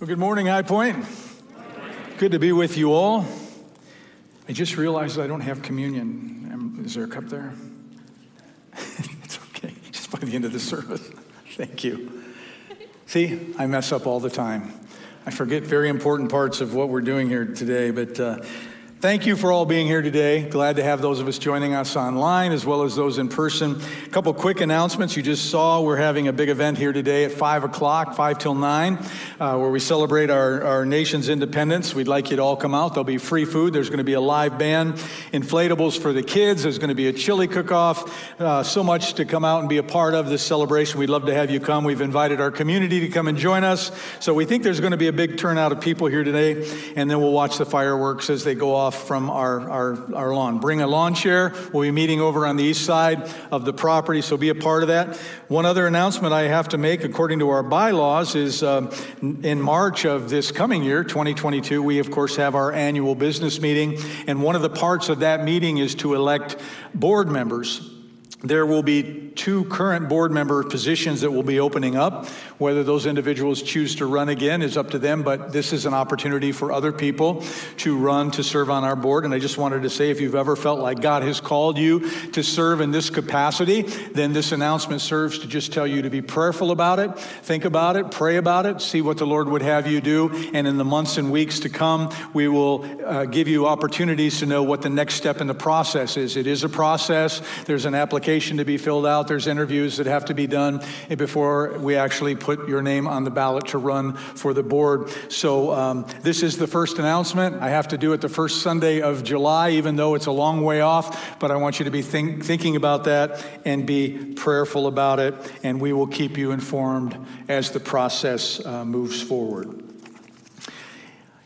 Well, good morning, High Point. Good to be with you all. I just realized I don't have communion. Um, Is there a cup there? it's okay, just by the end of the service. Thank you. See, I mess up all the time. I forget very important parts of what we're doing here today, but uh, Thank you for all being here today. Glad to have those of us joining us online as well as those in person. A couple quick announcements. You just saw we're having a big event here today at 5 o'clock, 5 till 9, uh, where we celebrate our, our nation's independence. We'd like you to all come out. There'll be free food. There's going to be a live band, inflatables for the kids. There's going to be a chili cook off. Uh, so much to come out and be a part of this celebration. We'd love to have you come. We've invited our community to come and join us. So we think there's going to be a big turnout of people here today. And then we'll watch the fireworks as they go off off from our, our, our lawn. Bring a lawn chair. We'll be meeting over on the east side of the property, so be a part of that. One other announcement I have to make, according to our bylaws, is uh, in March of this coming year, 2022, we of course have our annual business meeting, and one of the parts of that meeting is to elect board members. There will be two current board member positions that will be opening up. Whether those individuals choose to run again is up to them, but this is an opportunity for other people to run to serve on our board. And I just wanted to say if you've ever felt like God has called you to serve in this capacity, then this announcement serves to just tell you to be prayerful about it, think about it, pray about it, see what the Lord would have you do. And in the months and weeks to come, we will uh, give you opportunities to know what the next step in the process is. It is a process, there's an application to be filled out, there's interviews that have to be done before we actually put your name on the ballot to run for the board. So um, this is the first announcement. I have to do it the first Sunday of July, even though it's a long way off. But I want you to be think, thinking about that and be prayerful about it. And we will keep you informed as the process uh, moves forward.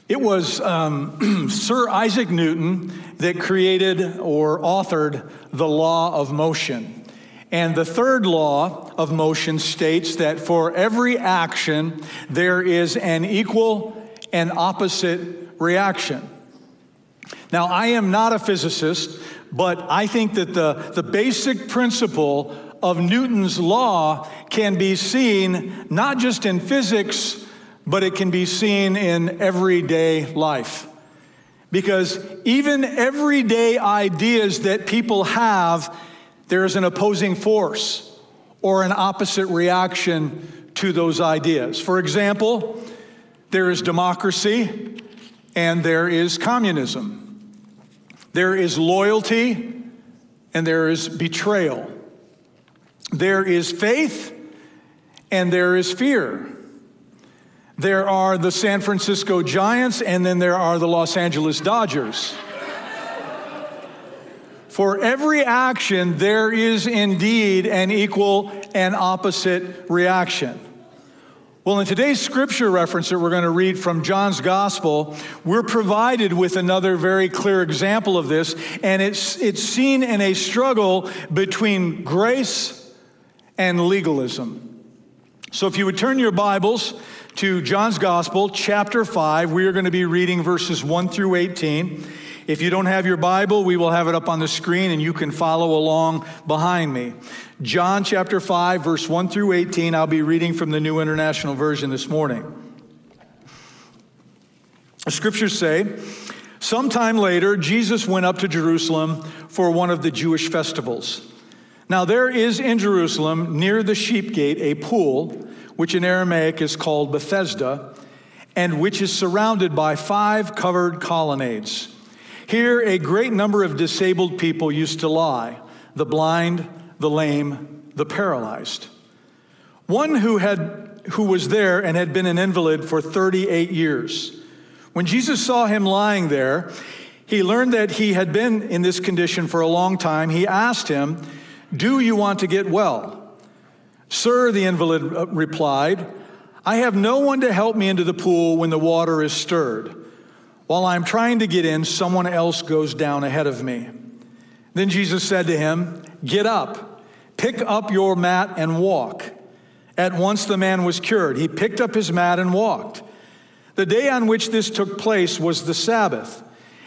It was um, Sir Isaac Newton that created or authored the law of motion. And the third law of motion states that for every action, there is an equal and opposite reaction. Now, I am not a physicist, but I think that the, the basic principle of Newton's law can be seen not just in physics, but it can be seen in everyday life. Because even everyday ideas that people have there is an opposing force or an opposite reaction to those ideas. For example, there is democracy and there is communism. There is loyalty and there is betrayal. There is faith and there is fear. There are the San Francisco Giants and then there are the Los Angeles Dodgers. For every action, there is indeed an equal and opposite reaction. Well, in today's scripture reference that we're going to read from John's gospel, we're provided with another very clear example of this, and it's, it's seen in a struggle between grace and legalism. So if you would turn your Bibles to John's gospel, chapter 5, we are going to be reading verses 1 through 18. If you don't have your Bible, we will have it up on the screen and you can follow along behind me. John chapter 5, verse 1 through 18. I'll be reading from the New International Version this morning. The scriptures say, Sometime later, Jesus went up to Jerusalem for one of the Jewish festivals. Now, there is in Jerusalem, near the sheep gate, a pool, which in Aramaic is called Bethesda, and which is surrounded by five covered colonnades. Here, a great number of disabled people used to lie the blind, the lame, the paralyzed. One who, had, who was there and had been an invalid for 38 years. When Jesus saw him lying there, he learned that he had been in this condition for a long time. He asked him, Do you want to get well? Sir, the invalid uh, replied, I have no one to help me into the pool when the water is stirred. While I'm trying to get in, someone else goes down ahead of me. Then Jesus said to him, Get up, pick up your mat and walk. At once the man was cured. He picked up his mat and walked. The day on which this took place was the Sabbath.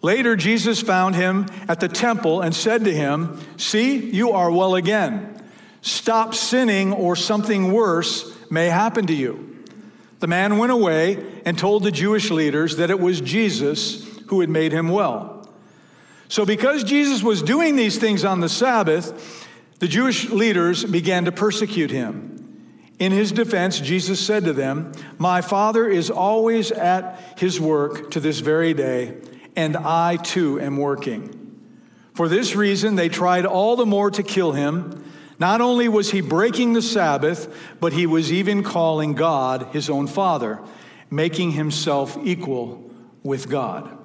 Later, Jesus found him at the temple and said to him, See, you are well again. Stop sinning, or something worse may happen to you. The man went away and told the Jewish leaders that it was Jesus who had made him well. So, because Jesus was doing these things on the Sabbath, the Jewish leaders began to persecute him. In his defense, Jesus said to them, My Father is always at his work to this very day, and I too am working. For this reason, they tried all the more to kill him. Not only was he breaking the Sabbath, but he was even calling God his own Father, making himself equal with God.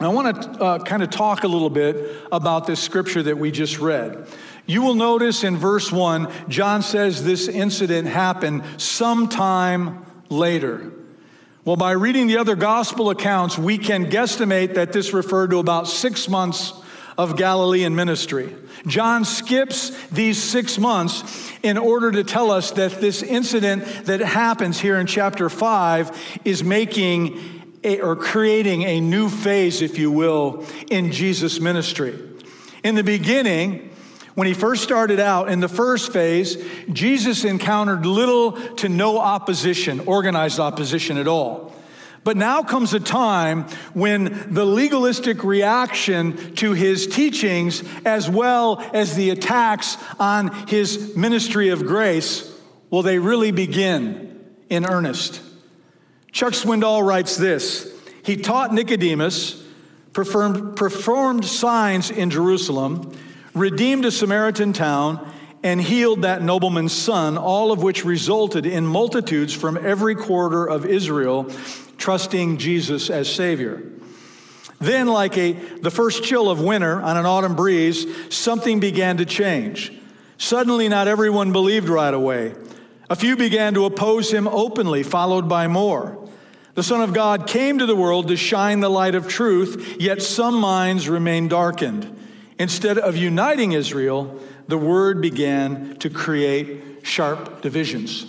I want to uh, kind of talk a little bit about this scripture that we just read. You will notice in verse 1, John says this incident happened sometime later. Well, by reading the other gospel accounts, we can guesstimate that this referred to about six months of Galilean ministry. John skips these six months in order to tell us that this incident that happens here in chapter 5 is making a, or creating a new phase, if you will, in Jesus' ministry. In the beginning, when he first started out in the first phase, Jesus encountered little to no opposition, organized opposition at all. But now comes a time when the legalistic reaction to his teachings, as well as the attacks on his ministry of grace, will they really begin in earnest. Chuck Swindoll writes this He taught Nicodemus, performed, signs in Jerusalem, redeemed a Samaritan town, and healed that nobleman's son, all of which resulted in multitudes from every quarter of Israel trusting Jesus as Savior. Then, like a, the first chill of winter on an autumn breeze, something began to change. Suddenly, not everyone believed right away. A few began to oppose him openly, followed by more. The Son of God came to the world to shine the light of truth, yet some minds remained darkened. Instead of uniting Israel, the word began to create sharp divisions.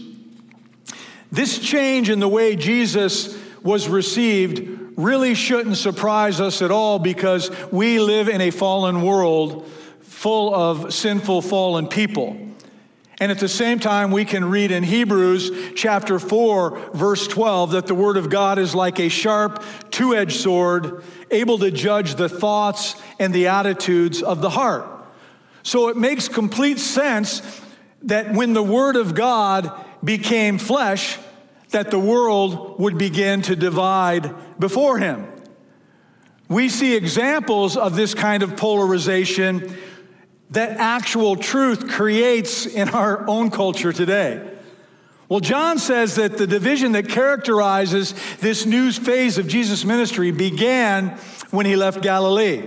This change in the way Jesus was received really shouldn't surprise us at all because we live in a fallen world full of sinful, fallen people. And at the same time, we can read in Hebrews chapter 4, verse 12, that the Word of God is like a sharp, two edged sword, able to judge the thoughts and the attitudes of the heart. So it makes complete sense that when the Word of God became flesh, that the world would begin to divide before him. We see examples of this kind of polarization that actual truth creates in our own culture today. Well, John says that the division that characterizes this new phase of Jesus' ministry began when he left Galilee.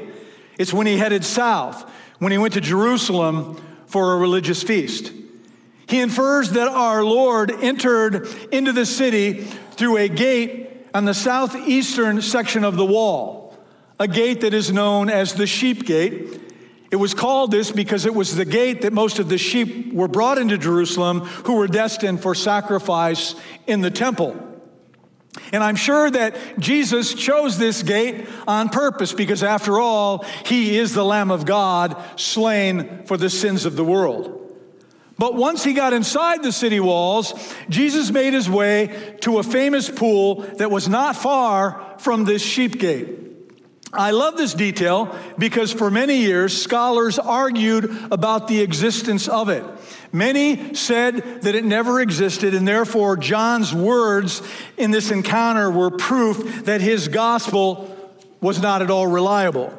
It's when he headed south, when he went to Jerusalem for a religious feast. He infers that our Lord entered into the city through a gate on the southeastern section of the wall, a gate that is known as the sheep gate. It was called this because it was the gate that most of the sheep were brought into Jerusalem who were destined for sacrifice in the temple. And I'm sure that Jesus chose this gate on purpose because, after all, he is the Lamb of God slain for the sins of the world. But once he got inside the city walls, Jesus made his way to a famous pool that was not far from this sheep gate. I love this detail because for many years, scholars argued about the existence of it. Many said that it never existed, and therefore John's words in this encounter were proof that his gospel was not at all reliable.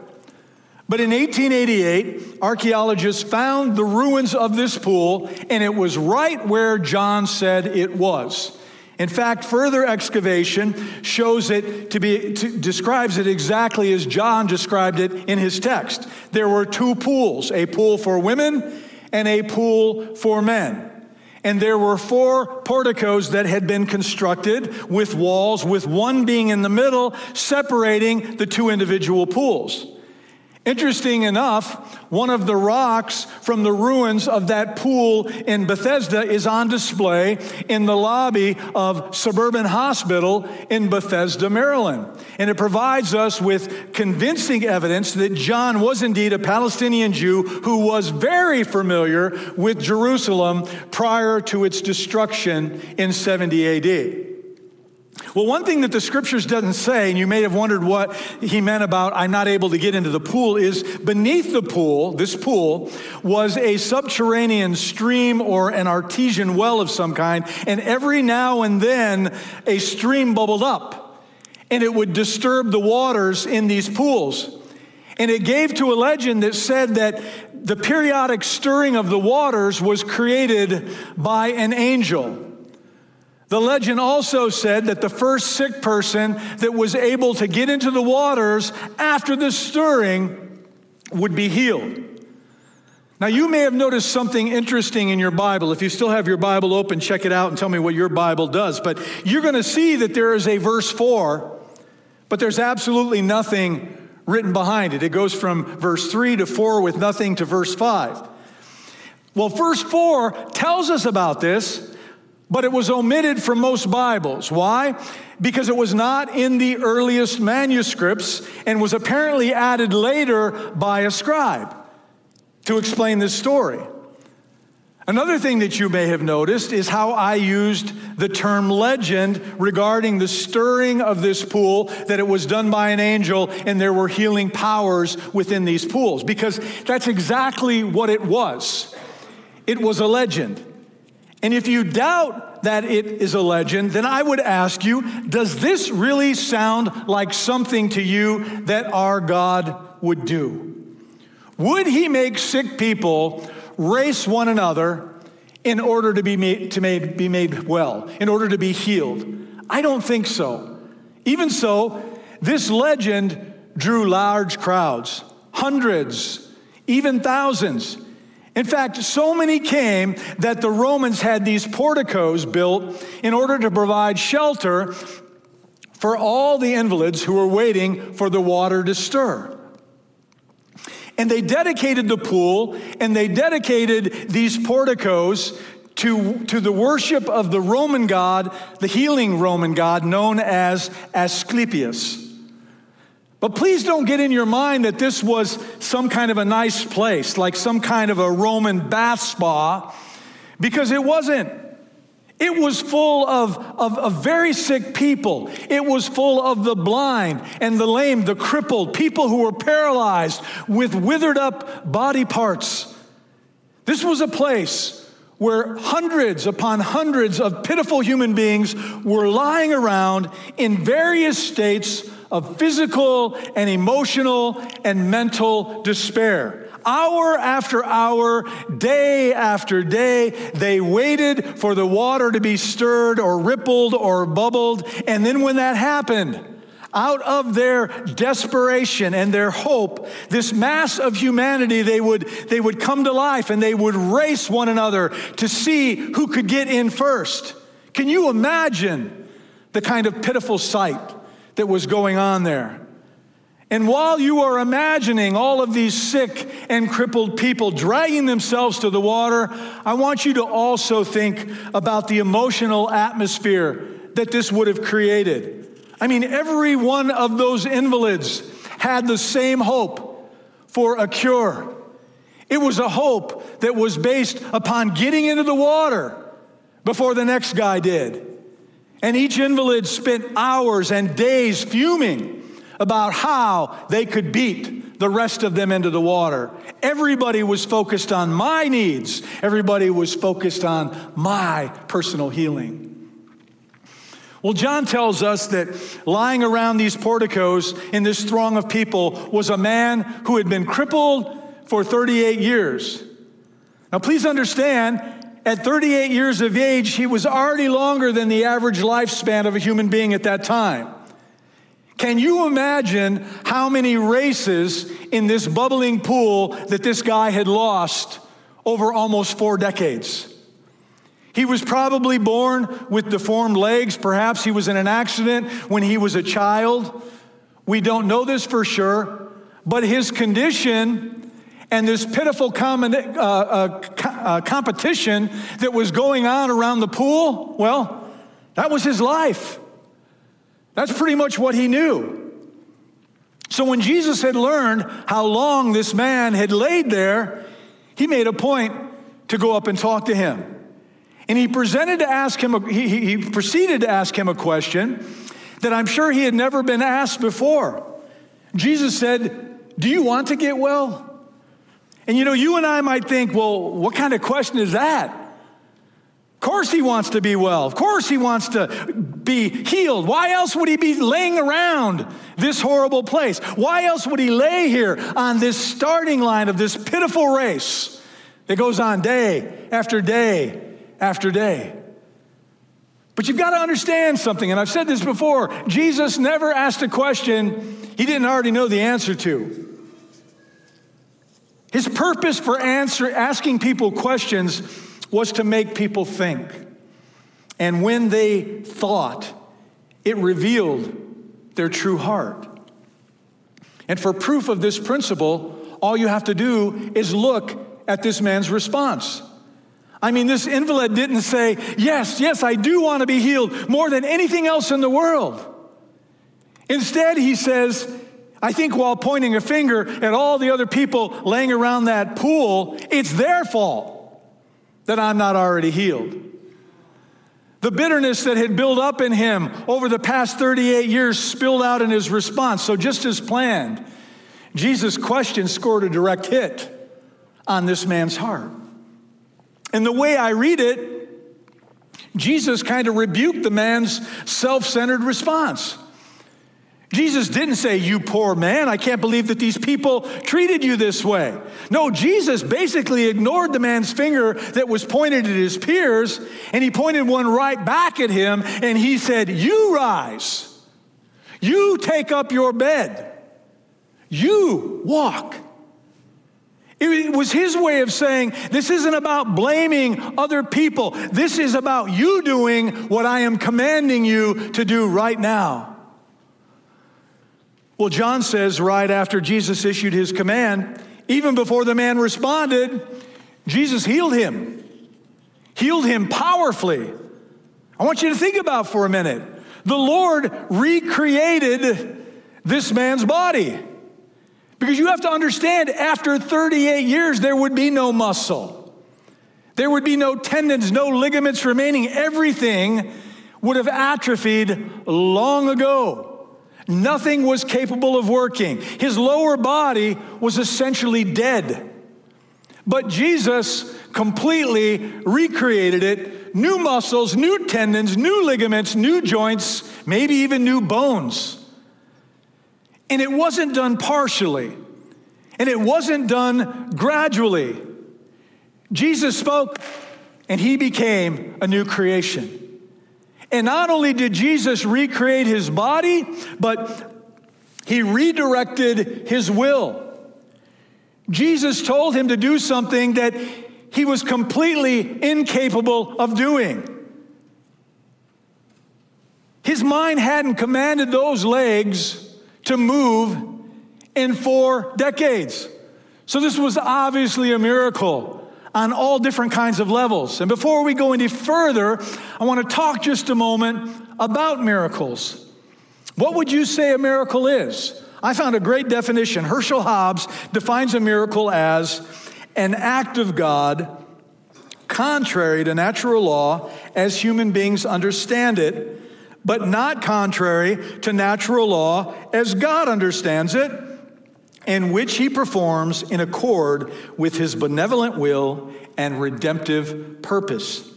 But in 1888, archaeologists found the ruins of this pool, and it was right where John said it was. In fact, further excavation shows it to be, to, describes it exactly as John described it in his text. There were two pools, a pool for women and a pool for men. and there were four porticos that had been constructed with walls, with one being in the middle, separating the two individual pools. Interesting enough, one of the rocks from the ruins of that pool in Bethesda is on display in the lobby of Suburban Hospital in Bethesda, Maryland. And it provides us with convincing evidence that John was indeed a Palestinian Jew who was very familiar with Jerusalem prior to its destruction in 70 AD. Well, one thing that the scriptures doesn't say, and you may have wondered what he meant about I'm not able to get into the pool, is beneath the pool, this pool, was a subterranean stream or an artesian well of some kind, and every now and then a stream bubbled up, and it would disturb the waters in these pools. And it gave to a legend that said that the periodic stirring of the waters was created by an angel. The legend also said that the first sick person that was able to get into the waters after the stirring would be healed. Now, you may have noticed something interesting in your Bible. If you still have your Bible open, check it out and tell me what your Bible does. But you're going to see that there is a verse 4, but there's absolutely nothing written behind it. It goes from verse 3 to 4 with nothing to verse 5. Well, verse 4 tells us about this, but it was omitted from most Bibles. Why? Because it was not in the earliest manuscripts and was apparently added later by a scribe to explain this story. Another thing that you may have noticed is how I used the term legend regarding the stirring of this pool, that it was done by an angel and there were healing powers within these pools, because that's exactly what it was. It was a legend. And if you doubt that it is a legend, then I would ask you does this really sound like something to you that our God would do? Would he make sick people race one another in order to be made, to made, be made well, in order to be healed? I don't think so. Even so, this legend drew large crowds, hundreds, even thousands. In fact, so many came that the Romans had these porticos built in order to provide shelter for all the invalids who were waiting for the water to stir. And they dedicated the pool and they dedicated these porticos to, to the worship of the Roman god, the healing Roman god known as Asclepius. But please don't get in your mind that this was some kind of a nice place, like some kind of a Roman bath spa, because it wasn't. It was full of, of, of, very sick people. It was full of the blind and the lame, the crippled, people who were paralyzed with withered up body parts. This was a place where hundreds upon hundreds of pitiful human beings were lying around in various states of physical and emotional and mental despair. Hour after hour, day after day, they waited for the water to be stirred or rippled or bubbled. And then when that happened, out of their desperation and their hope, this mass of humanity, they would, they would come to life and they would race one another to see who could get in first. Can you imagine the kind of pitiful sight that was going on there? And while you are imagining all of these sick and crippled people dragging themselves to the water, I want you to also think about the emotional atmosphere that this would have created. I mean, every one of those invalids had the same hope for a cure. It was a hope that was based upon getting into the water before the next guy did. And each invalid spent hours and days fuming about how they could beat the rest of them into the water. Everybody was focused on my needs, everybody was focused on my personal healing. Well, John tells us that lying around these porticos in this throng of people was a man who had been crippled for 38 years. Now, please understand, at 38 years of age, he was already longer than the average lifespan of a human being at that time. Can you imagine how many races in this bubbling pool that this guy had lost over almost four decades? He was probably born with deformed legs. Perhaps he was in an accident when he was a child. We don't know this for sure, but his condition and this pitiful com- uh, uh, uh, competition that was going on around the pool, well, that was his life. That's pretty much what he knew. So when Jesus had learned how long this man had laid there, he made a point to go up and talk to him. And he presented to ask him, a, he, he proceeded to ask him a question that I'm sure he had never been asked before. Jesus said, Do you want to get well? And you know, you and I might think, well, what kind of question is that? Of course, he wants to be well. Of course, he wants to be healed. Why else would he be laying around this horrible place? Why else would he lay here on this starting line of this pitiful race that goes on day after day after day. But you've got to understand something, and I've said this before Jesus never asked a question he didn't already know the answer to. His purpose for answer, asking people questions was to make people think. And when they thought, it revealed their true heart. And for proof of this principle, all you have to do is look at this man's response. I mean, this invalid didn't say, Yes, yes, I do want to be healed more than anything else in the world. Instead, he says, I think while pointing a finger at all the other people laying around that pool, it's their fault that I'm not already healed. The bitterness that had built up in him over the past 38 years spilled out in his response. So, just as planned, Jesus' question scored a direct hit on this man's heart. And the way I read it, Jesus kind of rebuked the man's self centered response. Jesus didn't say, You poor man, I can't believe that these people treated you this way. No, Jesus basically ignored the man's finger that was pointed at his peers, and he pointed one right back at him, and he said, You rise, you take up your bed, you walk. It was his way of saying, This isn't about blaming other people. This is about you doing what I am commanding you to do right now. Well, John says right after Jesus issued his command, even before the man responded, Jesus healed him, healed him powerfully. I want you to think about for a minute. The Lord recreated this man's body. Because you have to understand, after 38 years, there would be no muscle. There would be no tendons, no ligaments remaining. Everything would have atrophied long ago. Nothing was capable of working. His lower body was essentially dead. But Jesus completely recreated it new muscles, new tendons, new ligaments, new joints, maybe even new bones. And it wasn't done partially, and it wasn't done gradually. Jesus spoke, and he became a new creation. And not only did Jesus recreate his body, but he redirected his will. Jesus told him to do something that he was completely incapable of doing. His mind hadn't commanded those legs to move in four decades. So this was obviously a miracle on all different kinds of levels. And before we go any further, I want to talk just a moment about miracles. What would you say a miracle is? I found a great definition. Herschel Hobbs defines a miracle as an act of God contrary to natural law as human beings understand it but not contrary to natural law as God understands it, and which he performs in accord with his benevolent will and redemptive purpose.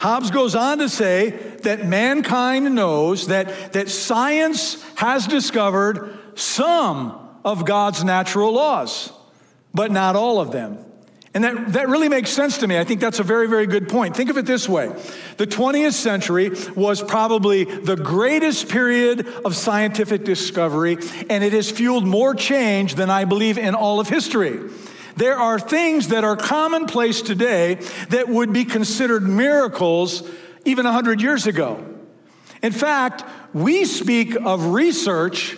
Hobbs goes on to say that mankind knows that, that science has discovered some of God's natural laws, but not all of them. And that, that really makes sense to me. I think that's a very, very good point. Think of it this way the 20th century was probably the greatest period of scientific discovery, and it has fueled more change than I believe in all of history. There are things that are commonplace today that would be considered miracles even 100 years ago. In fact, we speak of research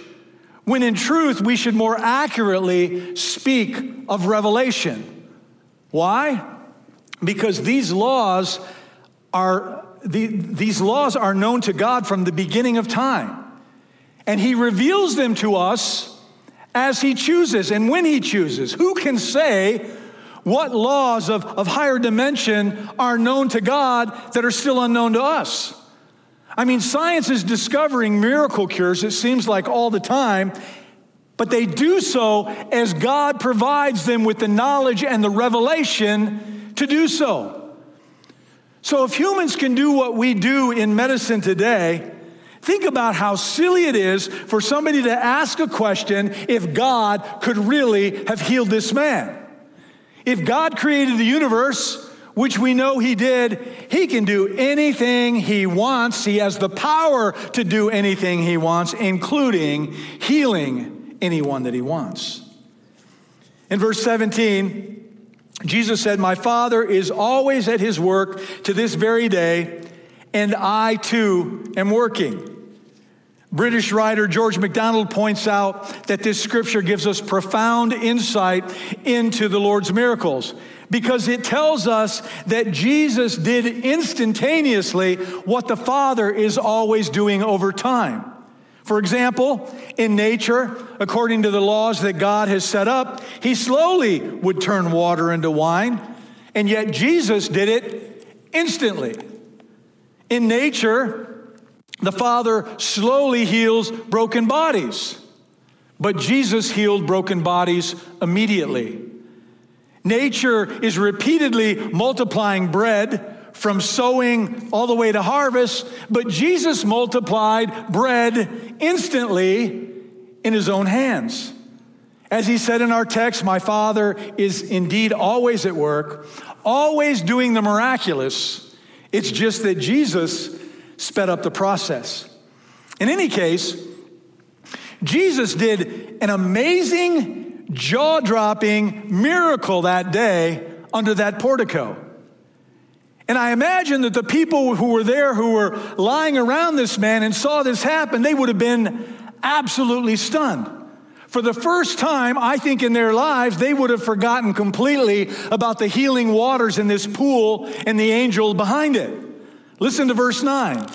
when in truth we should more accurately speak of revelation. Why? Because these laws are the, these laws are known to God from the beginning of time. And he reveals them to us as he chooses and when he chooses. Who can say what laws of, of higher dimension are known to God that are still unknown to us? I mean, science is discovering miracle cures, it seems like all the time, but they do so as God provides them with the knowledge and the revelation to do so. So, if humans can do what we do in medicine today, think about how silly it is for somebody to ask a question if God could really have healed this man. If God created the universe, which we know he did, he can do anything he wants. He has the power to do anything he wants, including healing anyone that he wants. In verse 17, Jesus said, My Father is always at his work to this very day, and I too am working. British writer George MacDonald points out that this scripture gives us profound insight into the Lord's miracles because it tells us that Jesus did instantaneously what the Father is always doing over time. For example, in nature, according to the laws that God has set up, He slowly would turn water into wine, and yet Jesus did it instantly. In nature, the Father slowly heals broken bodies, but Jesus healed broken bodies immediately. Nature is repeatedly multiplying bread from sowing all the way to harvest, but Jesus multiplied bread instantly in his own hands. As he said in our text, my Father is indeed always at work, always doing the miraculous. It's just that Jesus sped up the process. In any case, Jesus did an amazing jaw dropping miracle that day under that portico. And I imagine that the people who were there, who were lying around this man and saw this happen, they would have been absolutely stunned. For the first time, I think in their lives, they would have forgotten completely about the healing waters in this pool and the angel behind it. Listen to verse 9.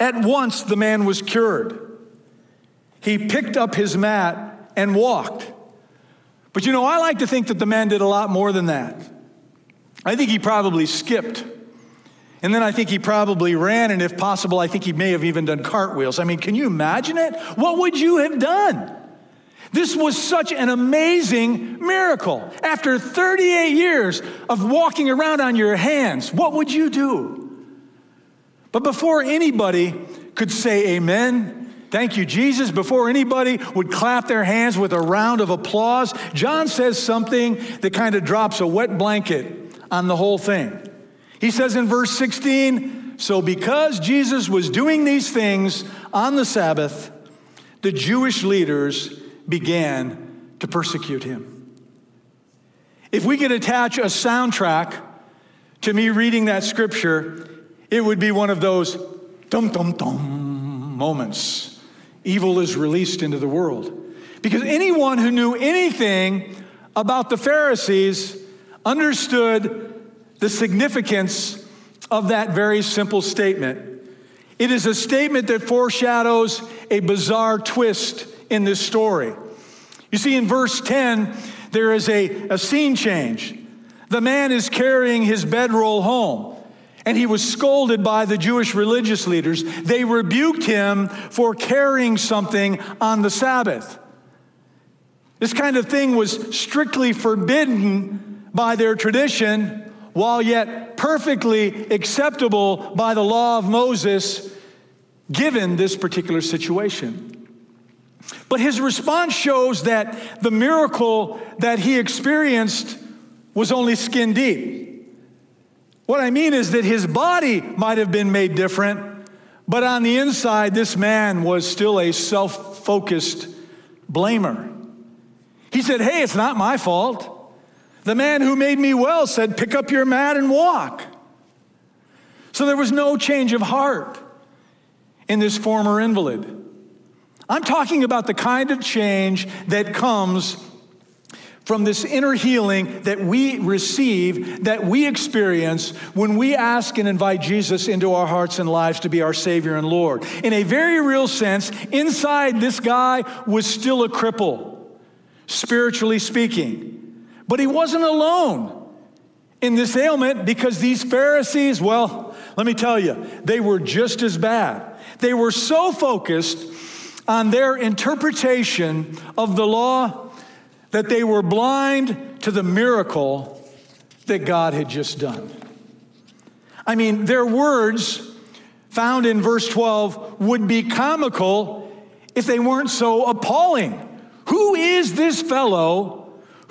At once the man was cured. He picked up his mat and walked. But you know, I like to think that the man did a lot more than that. I think he probably skipped. And then I think he probably ran, and if possible, I think he may have even done cartwheels. I mean, can you imagine it? What would you have done? This was such an amazing miracle. After 38 years of walking around on your hands, what would you do? But before anybody could say amen, Thank you, Jesus. Before anybody would clap their hands with a round of applause, John says something that kind of drops a wet blanket on the whole thing. He says in verse 16, So because Jesus was doing these things on the Sabbath, the Jewish leaders began to persecute him. If we could attach a soundtrack to me reading that scripture, it would be one of those dum dum dum moments evil is released into the world. Because anyone who knew anything about the Pharisees understood the significance of that very simple statement. It is a statement that foreshadows a bizarre twist in this story. You see, in verse 10, there is a, a scene change. The man is carrying his bedroll home and he was scolded by the Jewish religious leaders. They rebuked him for carrying something on the Sabbath. This kind of thing was strictly forbidden by their tradition, while yet perfectly acceptable by the law of Moses, given this particular situation. But his response shows that the miracle that he experienced was only skin deep. What I mean is that his body might have been made different, but on the inside, this man was still a self focused blamer. He said, Hey, it's not my fault. The man who made me well said, Pick up your mat and walk. So there was no change of heart in this former invalid. I'm talking about the kind of change that comes from this inner healing that we receive, that we experience when we ask and invite Jesus into our hearts and lives to be our Savior and Lord. In a very real sense, inside this guy was still a cripple, spiritually speaking. But he wasn't alone in this ailment because these Pharisees, well, let me tell you, they were just as bad. They were so focused on their interpretation of the law that they were blind to the miracle that God had just done. I mean, their words found in verse 12 would be comical if they weren't so appalling. Who is this fellow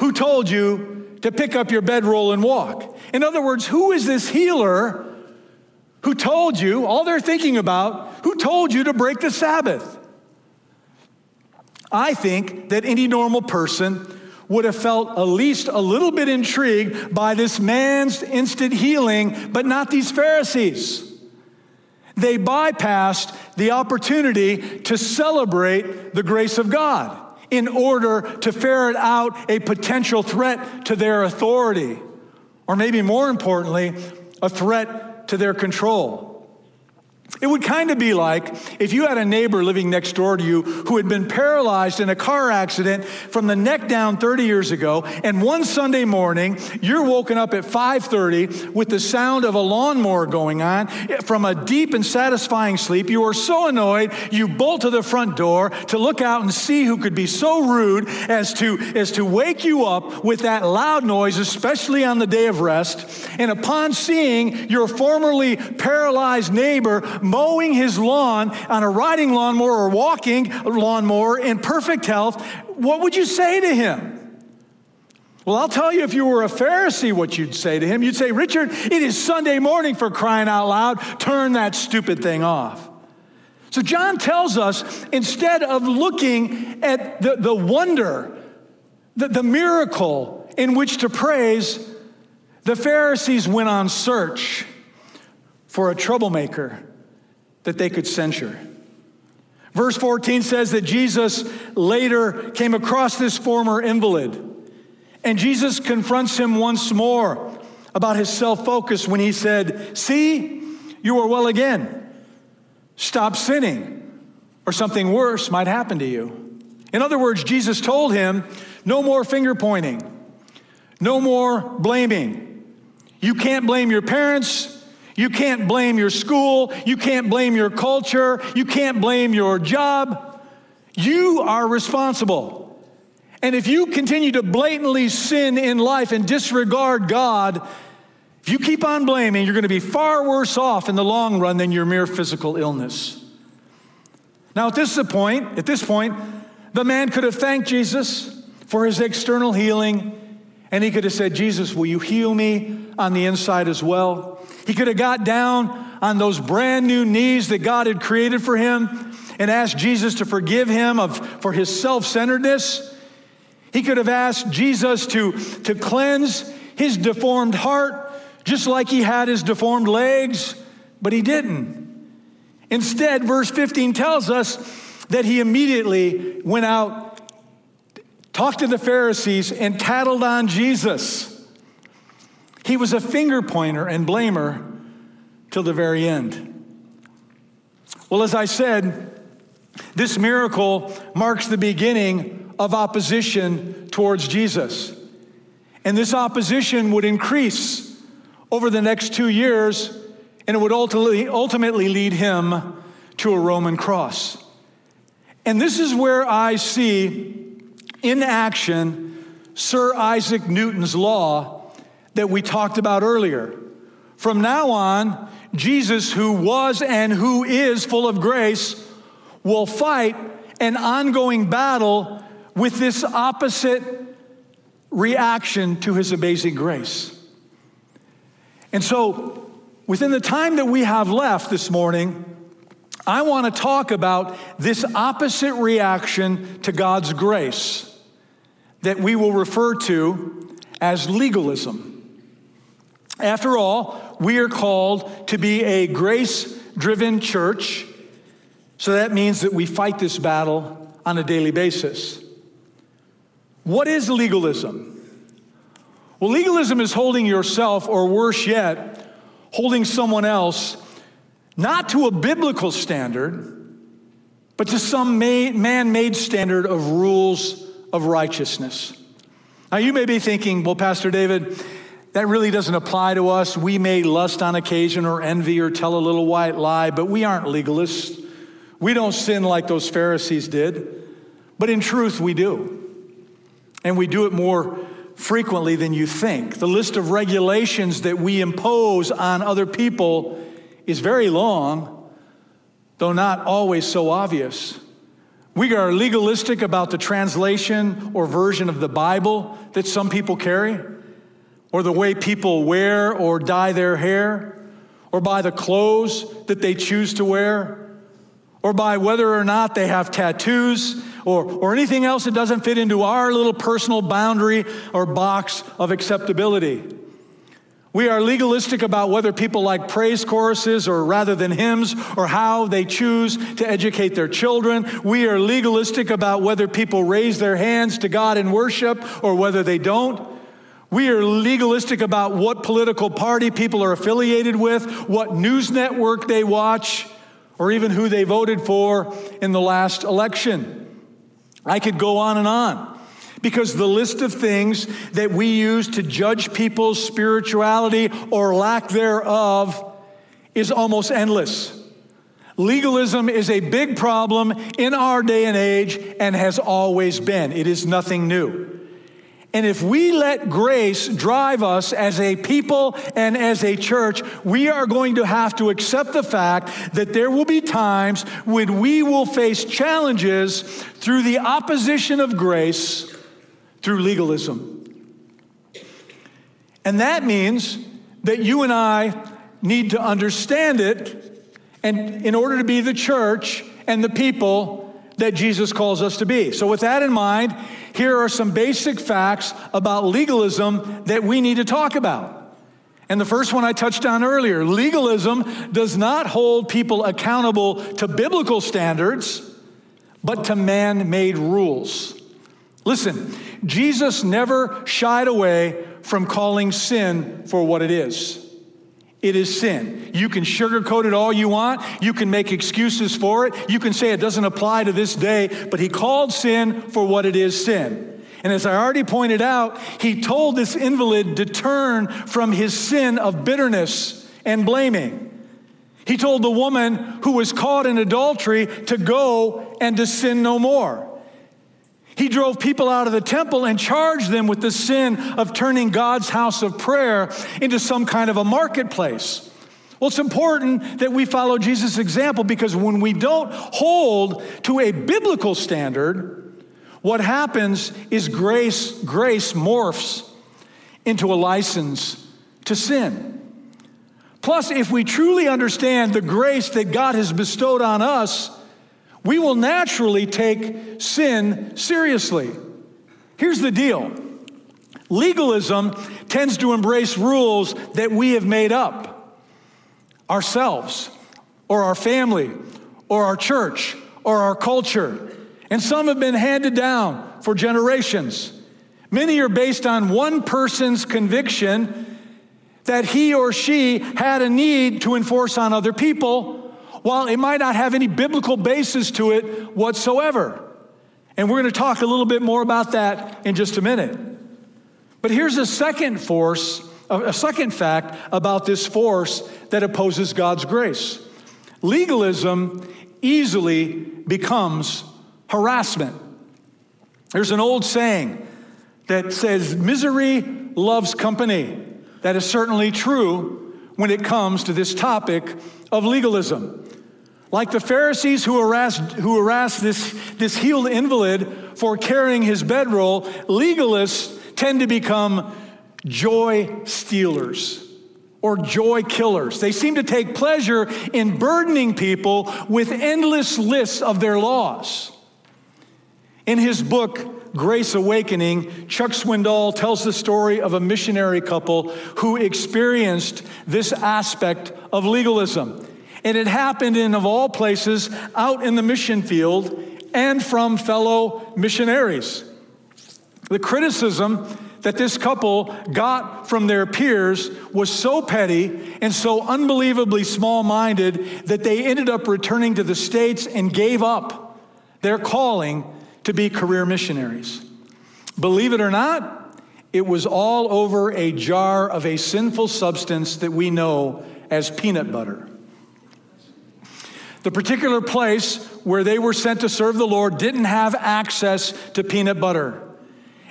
who told you to pick up your bedroll and walk? In other words, who is this healer who told you, all they're thinking about, who told you to break the Sabbath? I think that any normal person would have felt at least a little bit intrigued by this man's instant healing, but not these Pharisees. They bypassed the opportunity to celebrate the grace of God in order to ferret out a potential threat to their authority, or maybe more importantly, a threat to their control. It would kind of be like if you had a neighbor living next door to you who had been paralyzed in a car accident from the neck down 30 years ago, and one Sunday morning you're woken up at 5:30 with the sound of a lawnmower going on from a deep and satisfying sleep. You are so annoyed, you bolt to the front door to look out and see who could be so rude as to as to wake you up with that loud noise, especially on the day of rest. And upon seeing your formerly paralyzed neighbor mowing his lawn on a riding lawnmower or walking lawnmower in perfect health, what would you say to him? Well, I'll tell you if you were a Pharisee what you'd say to him. You'd say, Richard, it is Sunday morning for crying out loud. Turn that stupid thing off. So, John tells us instead of looking at the, the wonder, the, the miracle in which to praise, the Pharisees went on search for a troublemaker that they could censure. Verse 14 says that Jesus later came across this former invalid, and Jesus confronts him once more about his self focus when he said, See, you are well again. Stop sinning, or something worse might happen to you. In other words, Jesus told him, No more finger pointing, no more blaming. You can't blame your parents, you can't blame your school. You can't blame your culture. You can't blame your job. You are responsible. And if you continue to blatantly sin in life and disregard God, if you keep on blaming, you're going to be far worse off in the long run than your mere physical illness. Now, at this point, at this point, the man could have thanked Jesus for his external healing, and he could have said, Jesus, will you heal me on the inside as well? He could have got down on those brand new knees that God had created for him and asked Jesus to forgive him of, for his self centeredness. He could have asked Jesus to, to cleanse his deformed heart, just like he had his deformed legs, but he didn't. Instead, verse 15 tells us that he immediately went out, talked to the Pharisees, and tattled on Jesus. He was a finger pointer and blamer till the very end. Well, as I said, this miracle marks the beginning of opposition towards Jesus. And this opposition would increase over the next two years, and it would ultimately, ultimately lead him to a Roman cross. And this is where I see in action Sir Isaac Newton's law that we talked about earlier. From now on, Jesus, who was and who is full of grace, will fight an ongoing battle with this opposite reaction to his amazing grace. And so, within the time that we have left this morning, I want to talk about this opposite reaction to God's grace. that we will refer to as legalism. After all, we are called to be a grace driven church, so that means that we fight this battle on a daily basis. What is legalism? Well, legalism is holding yourself, or worse yet, holding someone else, not to a biblical standard, but to some man made standard of rules of righteousness. Now, you may be thinking, well, Pastor David, that really doesn't apply to us. We may lust on occasion or envy or tell a little white lie, but we aren't legalists. We don't sin like those Pharisees did. But in truth, we do. And we do it more frequently than you think. The list of regulations that we impose on other people is very long, though not always so obvious. We are legalistic about the translation or version of the Bible that some people carry or the way people wear or dye their hair, or by the clothes that they choose to wear, or by whether or not they have tattoos, or, or anything else that doesn't fit into our little personal boundary or box of acceptability. We are legalistic about whether people like praise choruses or rather than hymns or how they choose to educate their children. We are legalistic about whether people raise their hands to God in worship or whether they don't. We are legalistic about what political party people are affiliated with, what news network they watch, or even who they voted for in the last election. I could go on and on because the list of things that we use to judge people's spirituality or lack thereof is almost endless. Legalism is a big problem in our day and age and has always been. It is nothing new. And if we let grace drive us as a people and as a church, we are going to have to accept the fact that there will be times when we will face challenges through the opposition of grace through legalism. And that means that you and I need to understand it and in order to be the church and the people that Jesus calls us to be. So with that in mind, here are some basic facts about legalism that we need to talk about. And the first one I touched on earlier legalism does not hold people accountable to biblical standards, but to man made rules. Listen, Jesus never shied away from calling sin for what it is. It is sin. You can sugarcoat it all you want. You can make excuses for it. You can say it doesn't apply to this day, but he called sin for what it is sin. And as I already pointed out, he told this invalid to turn from his sin of bitterness and blaming. He told the woman who was caught in adultery to go and to sin no more. He drove people out of the temple and charged them with the sin of turning God's house of prayer into some kind of a marketplace. Well, it's important that we follow Jesus' example because when we don't hold to a biblical standard, what happens is grace, grace morphs into a license to sin. Plus, if we truly understand the grace that God has bestowed on us, we will naturally take sin seriously. Here's the deal legalism tends to embrace rules that we have made up ourselves, or our family, or our church, or our culture. And some have been handed down for generations. Many are based on one person's conviction that he or she had a need to enforce on other people while it might not have any biblical basis to it whatsoever. And we're going to talk a little bit more about that in just a minute. But here's a second force, a second fact about this force that opposes God's grace. Legalism easily becomes harassment. There's an old saying that says, misery loves company. That is certainly true when it comes to this topic of legalism. Like the Pharisees who harassed, who harassed this, this healed invalid for carrying his bedroll, legalists tend to become joy stealers or joy killers. They seem to take pleasure in burdening people with endless lists of their laws. In his book, Grace Awakening, Chuck Swindoll tells the story of a missionary couple who experienced this aspect of legalism. And it happened in, of all places, out in the mission field and from fellow missionaries. The criticism that this couple got from their peers was so petty and so unbelievably small minded that they ended up returning to the States and gave up their calling to be career missionaries. Believe it or not, it was all over a jar of a sinful substance that we know as peanut butter. The particular place where they were sent to serve the Lord didn't have access to peanut butter.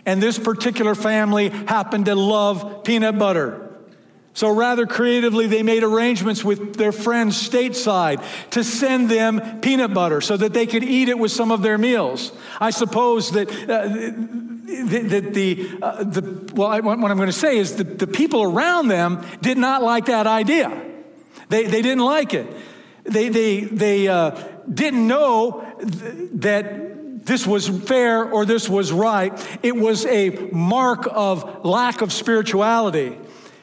And this particular family happened to love peanut butter. So, rather creatively, they made arrangements with their friends stateside to send them peanut butter so that they could eat it with some of their meals. I suppose that, uh, that the, uh, the, well, I, what I'm going to say is that the people around them did not like that idea. They, they didn't like it. They, they, they uh, didn't know th- that this was fair or this was right. It was a mark of lack of spirituality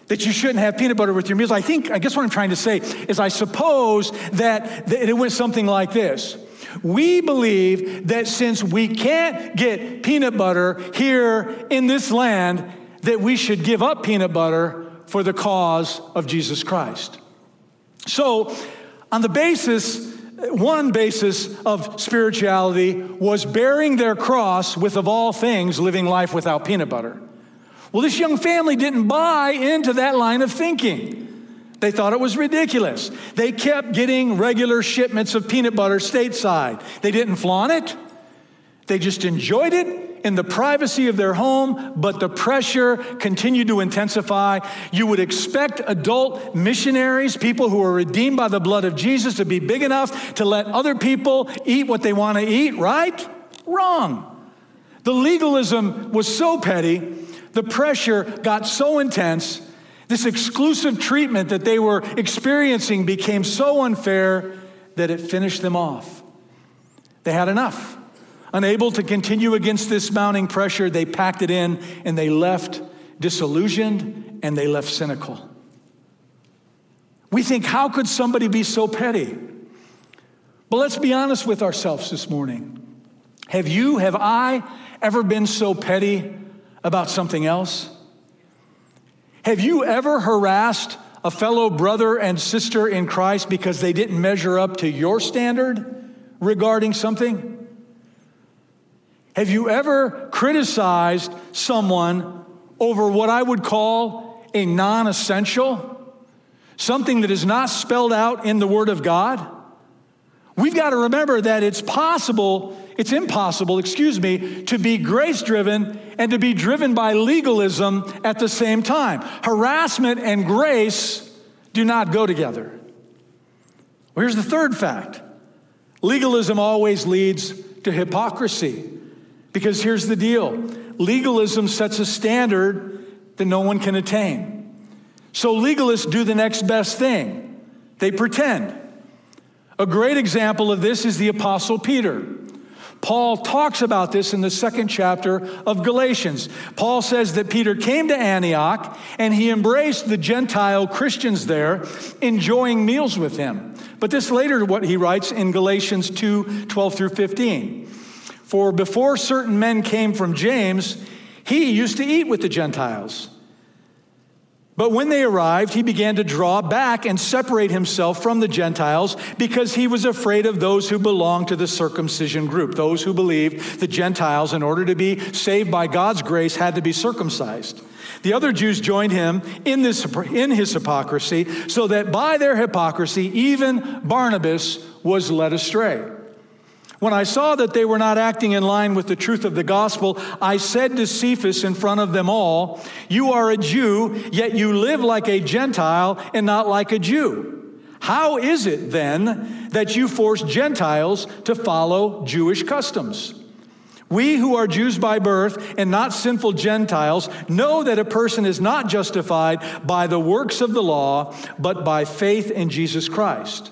that you shouldn't have peanut butter with your meals. I think, I guess what I'm trying to say is I suppose that, that it went something like this. We believe that since we can't get peanut butter here in this land, that we should give up peanut butter for the cause of Jesus Christ. So, on the basis, one basis of spirituality was bearing their cross with, of all things, living life without peanut butter. Well, this young family didn't buy into that line of thinking. They thought it was ridiculous. They kept getting regular shipments of peanut butter stateside. They didn't flaunt it, they just enjoyed it in the privacy of their home, but the pressure continued to intensify. You would expect adult missionaries, people who are redeemed by the blood of Jesus, to be big enough to let other people eat what they want to eat, right? Wrong. The legalism was so petty the pressure got so intense, this exclusive treatment that they were experiencing became so unfair that it finished them off. They had enough. Unable to continue against this mounting pressure, they packed it in and they left disillusioned and they left cynical. We think, how could somebody be so petty? But let's be honest with ourselves this morning. Have you, have I ever been so petty about something else? Have you ever harassed a fellow brother and sister in Christ because they didn't measure up to your standard regarding something? Have you ever criticized someone over what I would call a non essential? Something that is not spelled out in the Word of God? We've got to remember that it's possible, it's impossible, excuse me, to be grace driven and to be driven by legalism at the same time. Harassment and grace do not go together. Well, here's the third fact legalism always leads to hypocrisy. Because here's the deal legalism sets a standard that no one can attain. So legalists do the next best thing they pretend. A great example of this is the Apostle Peter. Paul talks about this in the second chapter of Galatians. Paul says that Peter came to Antioch and he embraced the Gentile Christians there, enjoying meals with him. But this later what he writes in Galatians 2 12 through 15. For before certain men came from James, he used to eat with the Gentiles. But when they arrived, he began to draw back and separate himself from the Gentiles because he was afraid of those who belonged to the circumcision group, those who believed the Gentiles, in order to be saved by God's grace, had to be circumcised. The other Jews joined him in, this, in his hypocrisy, so that by their hypocrisy, even Barnabas was led astray. When I saw that they were not acting in line with the truth of the gospel, I said to Cephas in front of them all, You are a Jew, yet you live like a Gentile and not like a Jew. How is it then that you force Gentiles to follow Jewish customs? We who are Jews by birth and not sinful Gentiles know that a person is not justified by the works of the law, but by faith in Jesus Christ.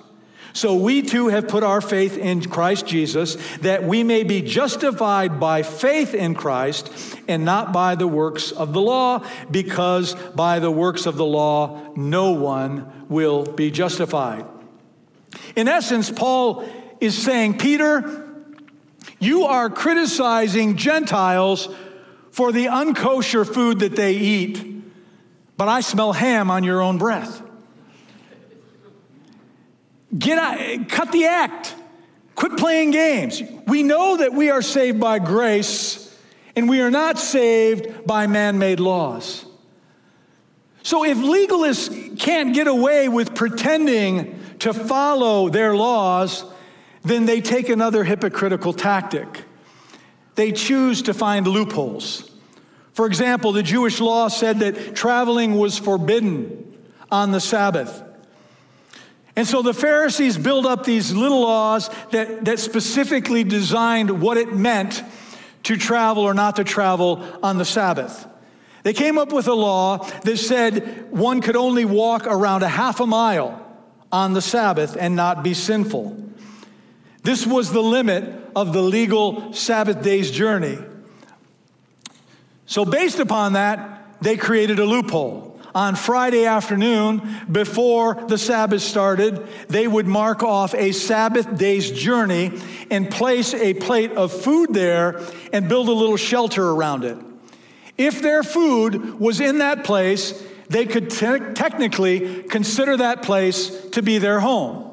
So we too have put our faith in Christ Jesus, that we may be justified by faith in Christ and not by the works of the law, because by the works of the law no one will be justified. In essence, Paul is saying, Peter, you are criticizing Gentiles for the unkosher food that they eat, but I smell ham on your own breath. Get out, cut the act. Quit playing games. We know that we are saved by grace and we are not saved by man made laws. So if legalists can't get away with pretending to follow their laws, then they take another hypocritical tactic. They choose to find loopholes. For example, the Jewish law said that traveling was forbidden on the Sabbath. And so the Pharisees build up these little laws that, that specifically designed what it meant to travel or not to travel on the Sabbath. They came up with a law that said one could only walk around a half a mile on the Sabbath and not be sinful. This was the limit of the legal Sabbath day's journey. So, based upon that, they created a loophole on Friday afternoon before the Sabbath started, they would mark off a Sabbath day's journey and place a plate of food there and build a little shelter around it. If their food was in that place, they could te- technically consider that place to be their home.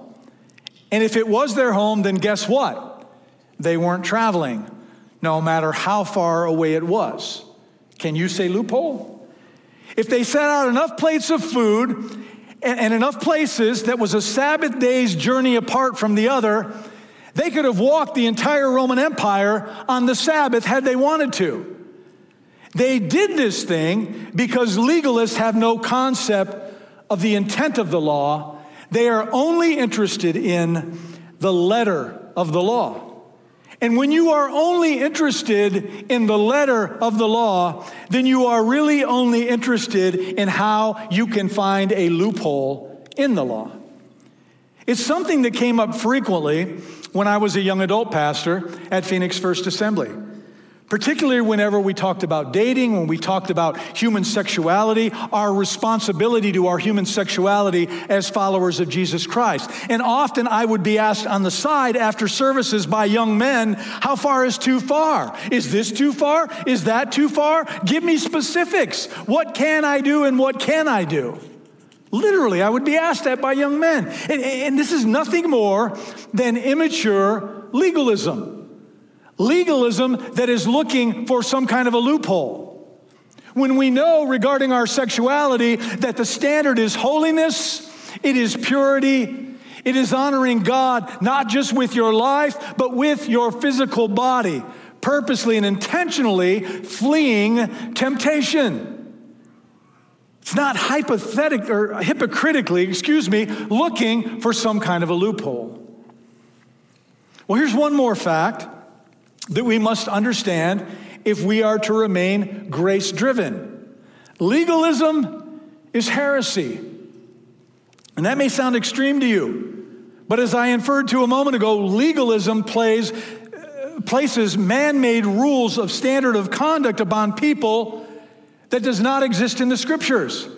And if it was their home, then guess what? They weren't traveling, no matter how far away it was. Can you say loophole? If they set out enough plates of food and, and enough places that was a Sabbath day's journey apart from the other, they could have walked the entire Roman Empire on the Sabbath had they wanted to. They did this thing because legalists have no concept of the intent of the law. They are only interested in the letter of the law. And when you are only interested in the letter of the law, then you are really only interested in how you can find a loophole in the law. It's something that came up frequently when I was a young adult pastor at Phoenix First Assembly particularly whenever we talked about dating, when we talked about human sexuality, our responsibility to our human sexuality as followers of Jesus Christ. And often I would be asked on the side after services by young men, how far is too far? Is this too far? Is that too far? Give me specifics. What can I do and what can I do? Literally, I would be asked that by young men. And, and this is nothing more than immature legalism legalism that is looking for some kind of a loophole. When we know regarding our sexuality that the standard is holiness, it is purity, it is honoring God not just with your life, but with your physical body, purposely and intentionally fleeing temptation. It's not hypothetic or hypocritically, excuse me, looking for some kind of a loophole. Well, here's one more fact that we must understand if we are to remain grace driven. Legalism is heresy. And that may sound extreme to you, but as I inferred to a moment ago, legalism plays, uh, places man made rules of standard of conduct upon people that does not exist in the scriptures.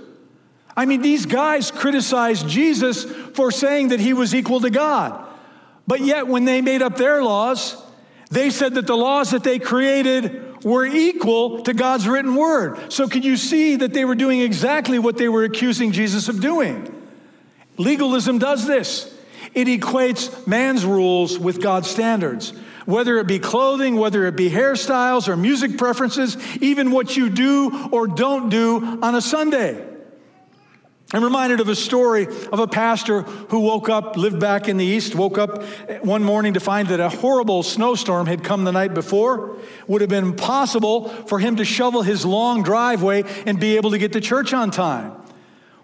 I mean, these guys criticized Jesus for saying that he was equal to God. But yet, when they made up their laws, they said that the laws that they created were equal to God's written word. So, can you see that they were doing exactly what they were accusing Jesus of doing? Legalism does this it equates man's rules with God's standards. Whether it be clothing, whether it be hairstyles or music preferences, even what you do or don't do on a Sunday. I'm reminded of a story of a pastor who woke up, lived back in the East, woke up one morning to find that a horrible snowstorm had come the night before. Would have been impossible for him to shovel his long driveway and be able to get to church on time.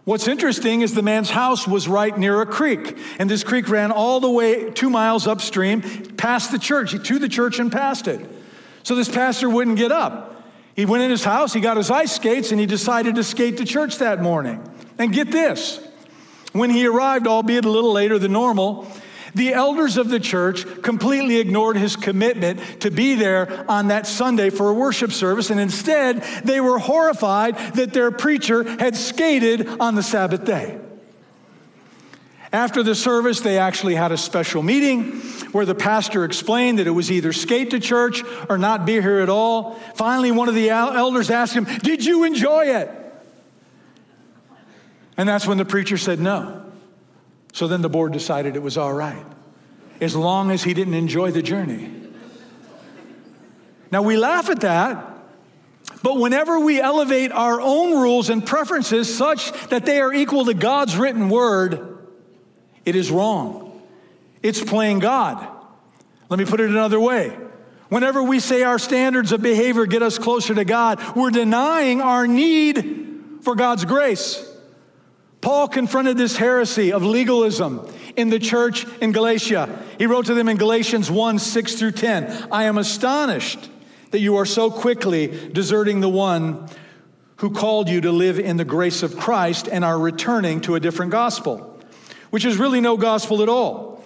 What's interesting is the man's house was right near a creek, and this creek ran all the way two miles upstream, past the church, to the church and past it. So this pastor wouldn't get up. He went in his house, he got his ice skates, and he decided to skate to church that morning. And get this when he arrived, albeit a little later than normal, The elders of the church completely ignored his commitment to be there on that Sunday for a worship service, and instead they were horrified that their preacher had skated on the Sabbath day. After the service, they actually had a special meeting where the pastor explained that it was either skate to church or not be here at all. Finally, one of the elders asked him, Did you enjoy it? And that's when the preacher said no. So then the board decided it was all right, as long as he didn't enjoy the journey. Now we laugh at that, but whenever we elevate our own rules and preferences such that they are equal to God's written word, it is wrong. It's playing God. Let me put it another way. Whenever we say our standards of behavior get us closer to God, we're denying our need for God's grace. Paul confronted this heresy of legalism in the church in Galatia. He wrote to them in Galatians 1 6 through 10 I am astonished that you are so quickly deserting the one who called you to live in the grace of Christ and are returning to a different gospel, which is really no gospel at all.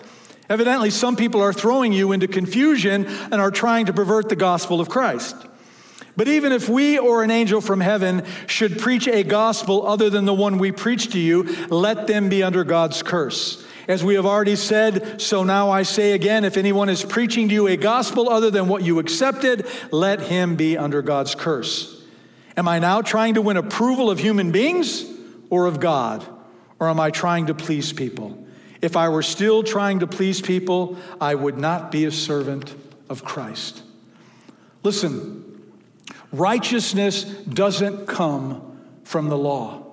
Evidently, some people are throwing you into confusion and are trying to pervert the gospel of Christ. But even if we or an angel from heaven should preach a gospel other than the one we preach to you, let them be under God's curse. As we have already said, so now I say again if anyone is preaching to you a gospel other than what you accepted, let him be under God's curse. Am I now trying to win approval of human beings or of God? Or am I trying to please people? If I were still trying to please people, I would not be a servant of Christ. Listen, Righteousness doesn't come from the law.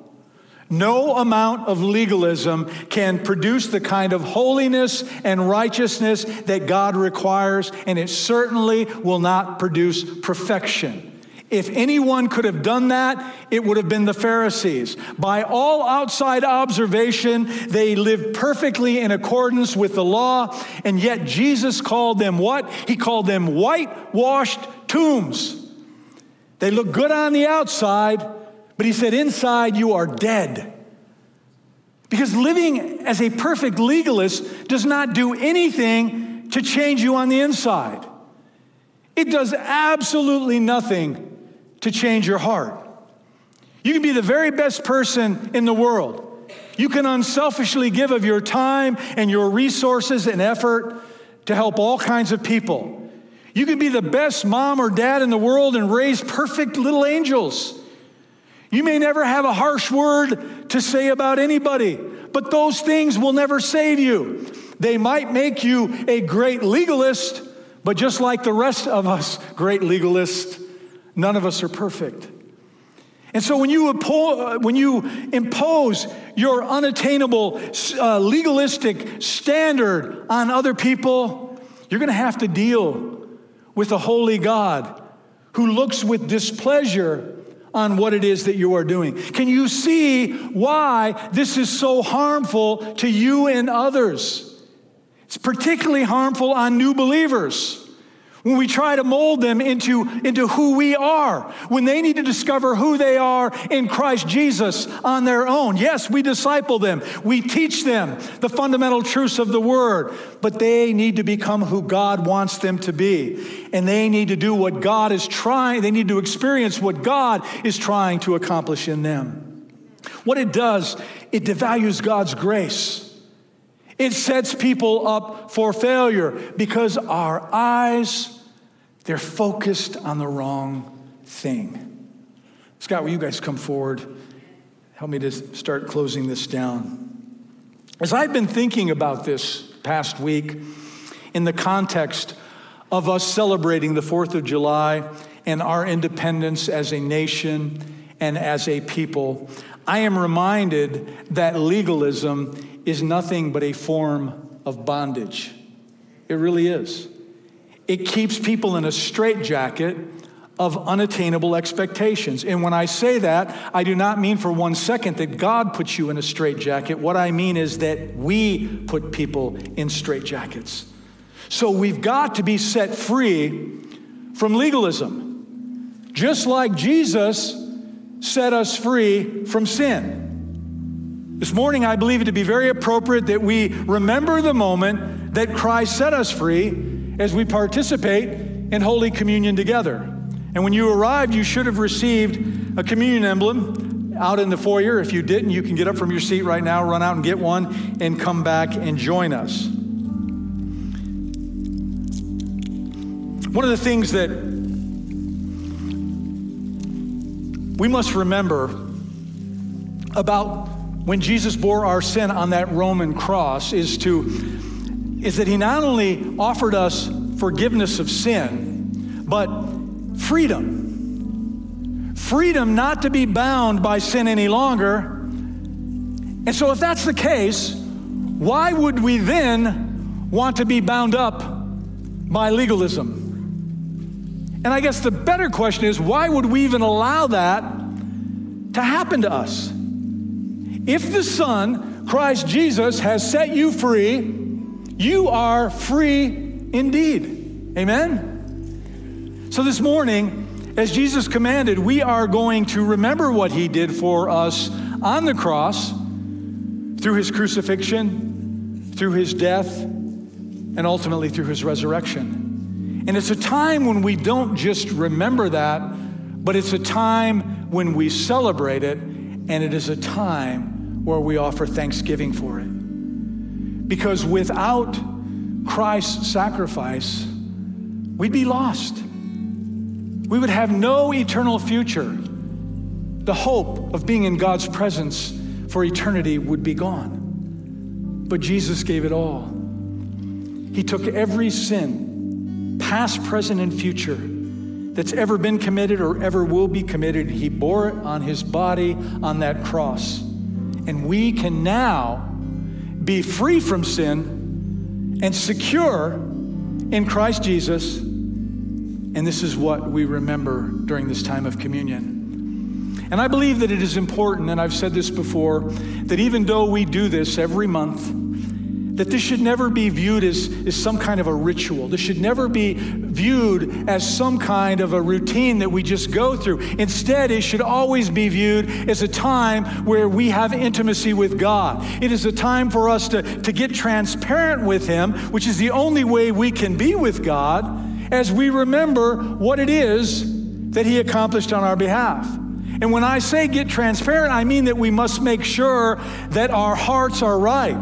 No amount of legalism can produce the kind of holiness and righteousness that God requires, and it certainly will not produce perfection. If anyone could have done that, it would have been the Pharisees. By all outside observation, they lived perfectly in accordance with the law, and yet Jesus called them what? He called them whitewashed tombs. They look good on the outside, but he said, inside you are dead. Because living as a perfect legalist does not do anything to change you on the inside. It does absolutely nothing to change your heart. You can be the very best person in the world. You can unselfishly give of your time and your resources and effort to help all kinds of people. You can be the best mom or dad in the world and raise perfect little angels. You may never have a harsh word to say about anybody, but those things will never save you. They might make you a great legalist, but just like the rest of us, great legalists, none of us are perfect. And so when you, when you impose your unattainable uh, legalistic standard on other people, you're going to have to deal with a holy God who looks with displeasure on what it is that you are doing. Can you see why this is so harmful to you and others? It's particularly harmful on new believers when we try to mold them into, into who we are, when they need to discover who they are in Christ Jesus on their own. Yes, we disciple them, we teach them the fundamental truths of the Word, but they need to become who God wants them to be. And they need to do what God is trying, they need to experience what God is trying to accomplish in them. What it does, it devalues God's grace. It sets people up for failure because our eyes, they're focused on the wrong thing. Scott, will you guys come forward? Help me to start closing this down. As I've been thinking about this past week in the context of us celebrating the 4th of July and our independence as a nation and as a people, I am reminded that legalism is nothing but a form of bondage. It really is. It keeps people in a straitjacket of unattainable expectations. And when I say that, I do not mean for one second that God puts you in a straitjacket. What I mean is that we put people in straitjackets. So we've got to be set free from legalism, just like Jesus set us free from sin. This morning, I believe it to be very appropriate that we remember the moment that Christ set us free as we participate in Holy Communion together. And when you arrived, you should have received a communion emblem out in the foyer. If you didn't, you can get up from your seat right now, run out and get one, and come back and join us. One of the things that we must remember about when Jesus bore our sin on that Roman cross is to is that he not only offered us forgiveness of sin, but freedom. Freedom not to be bound by sin any longer. And so if that's the case, why would we then want to be bound up by legalism? And I guess the better question is why would we even allow that to happen to us? If the Son, Christ Jesus, has set you free, you are free indeed. Amen? So this morning, as Jesus commanded, we are going to remember what he did for us on the cross through his crucifixion, through his death, and ultimately through his resurrection. And it's a time when we don't just remember that, but it's a time when we celebrate it, and it is a time where we offer thanksgiving for it. Because without Christ's sacrifice, we'd be lost. We would have no eternal future. The hope of being in God's presence for eternity would be gone. But Jesus gave it all. He took every sin, past, present, and future, that's ever been committed or ever will be committed. He bore it on his body on that cross. And we can now be free from sin and secure in Christ Jesus. And this is what we remember during this time of communion. And I believe that it is important, and I've said this before, that even though we do this every month, that this should never be viewed as, as some kind of a ritual. This should never be viewed as some kind of a routine that we just go through. Instead, it should always be viewed as a time where we have intimacy with God. It is a time for us to, to get transparent with Him, which is the only way we can be with God, as we remember what it is that He accomplished on our behalf. And when I say get transparent, I mean that we must make sure that our hearts are right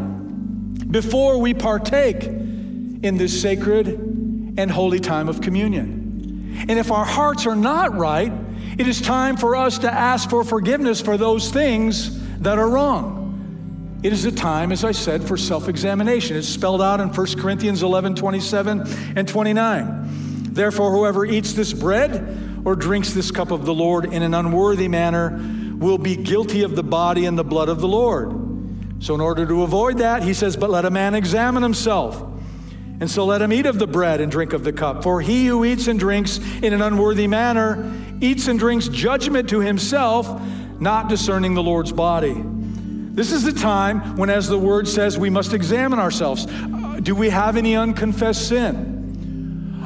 before we partake in this sacred and holy time of communion. And if our hearts are not right, it is time for us to ask for forgiveness for those things that are wrong. It is a time, as I said, for self examination. It's spelled out in 1 Corinthians 11 27 and 29. Therefore, whoever eats this bread or drinks this cup of the Lord in an unworthy manner will be guilty of the body and the blood of the Lord. So, in order to avoid that, he says, But let a man examine himself. And so let him eat of the bread and drink of the cup. For he who eats and drinks in an unworthy manner eats and drinks judgment to himself, not discerning the Lord's body. This is the time when, as the word says, we must examine ourselves. Uh, do we have any unconfessed sin?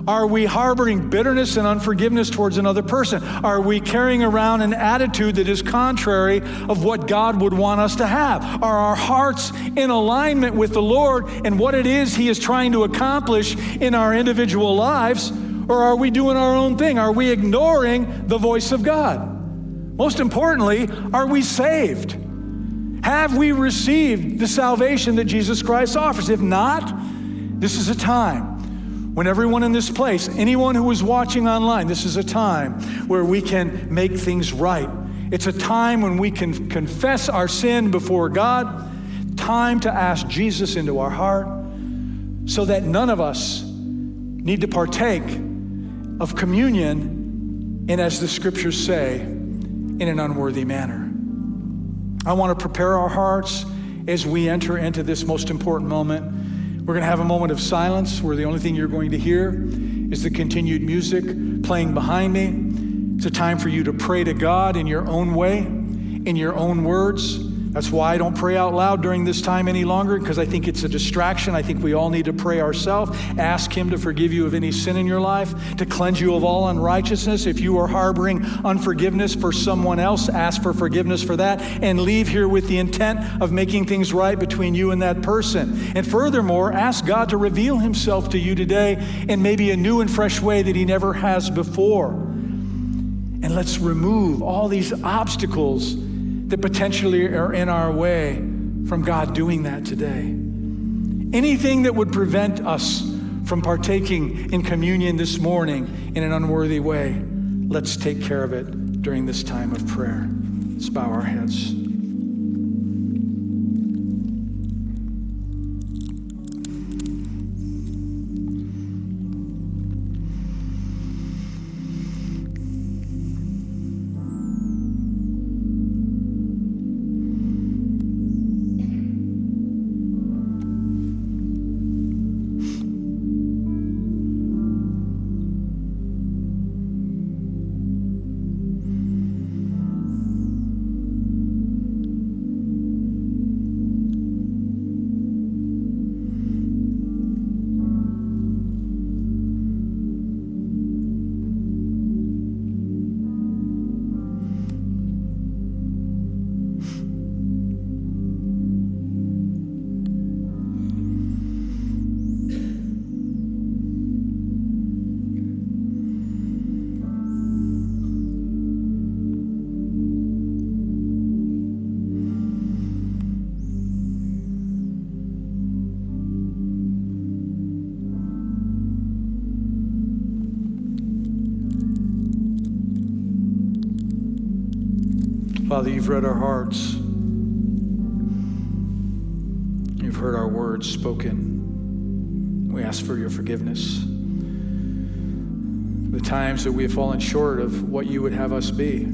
Are we harboring bitterness and unforgiveness towards another person? Are we carrying around an attitude that is contrary of what God would want us to have? Are our hearts in alignment with the Lord and what it is He is trying to accomplish in our individual lives? Or are we doing our own thing? Are we ignoring the voice of God? Most importantly, are we saved? Have we received the salvation that Jesus Christ offers? If not, this is a time when everyone in this place, anyone who is watching online, this is a time where we can make things right. It's a time when we can confess our sin before God, time to ask Jesus into our heart so that none of us need to partake of communion in, as the scriptures say, in an unworthy manner. I want to prepare our hearts as we enter into this most important moment we're going to have a moment of silence where the only thing you're going to hear is the continued music playing behind me. It's a time for you to pray to God in your own way, in your own words. That's why I don't pray out loud during this time any longer, because I think it's a distraction. I think we all need to pray ourselves. Ask Him to forgive you of any sin in your life, to cleanse you of all unrighteousness. If you are harboring unforgiveness for someone else, ask for forgiveness for that, and leave here with the intent of making things right between you and that person. And furthermore, ask God to reveal Himself to you today in maybe a new and fresh way that He never has before. And let's remove all these obstacles that potentially are in our way from God doing that today. Anything that would prevent us from partaking in communion this morning in an unworthy way, let's take care of it during this time of prayer. Let's bow our heads. You've read our hearts. You've heard our words spoken. We ask for your forgiveness. The times that we have fallen short of what you would have us be.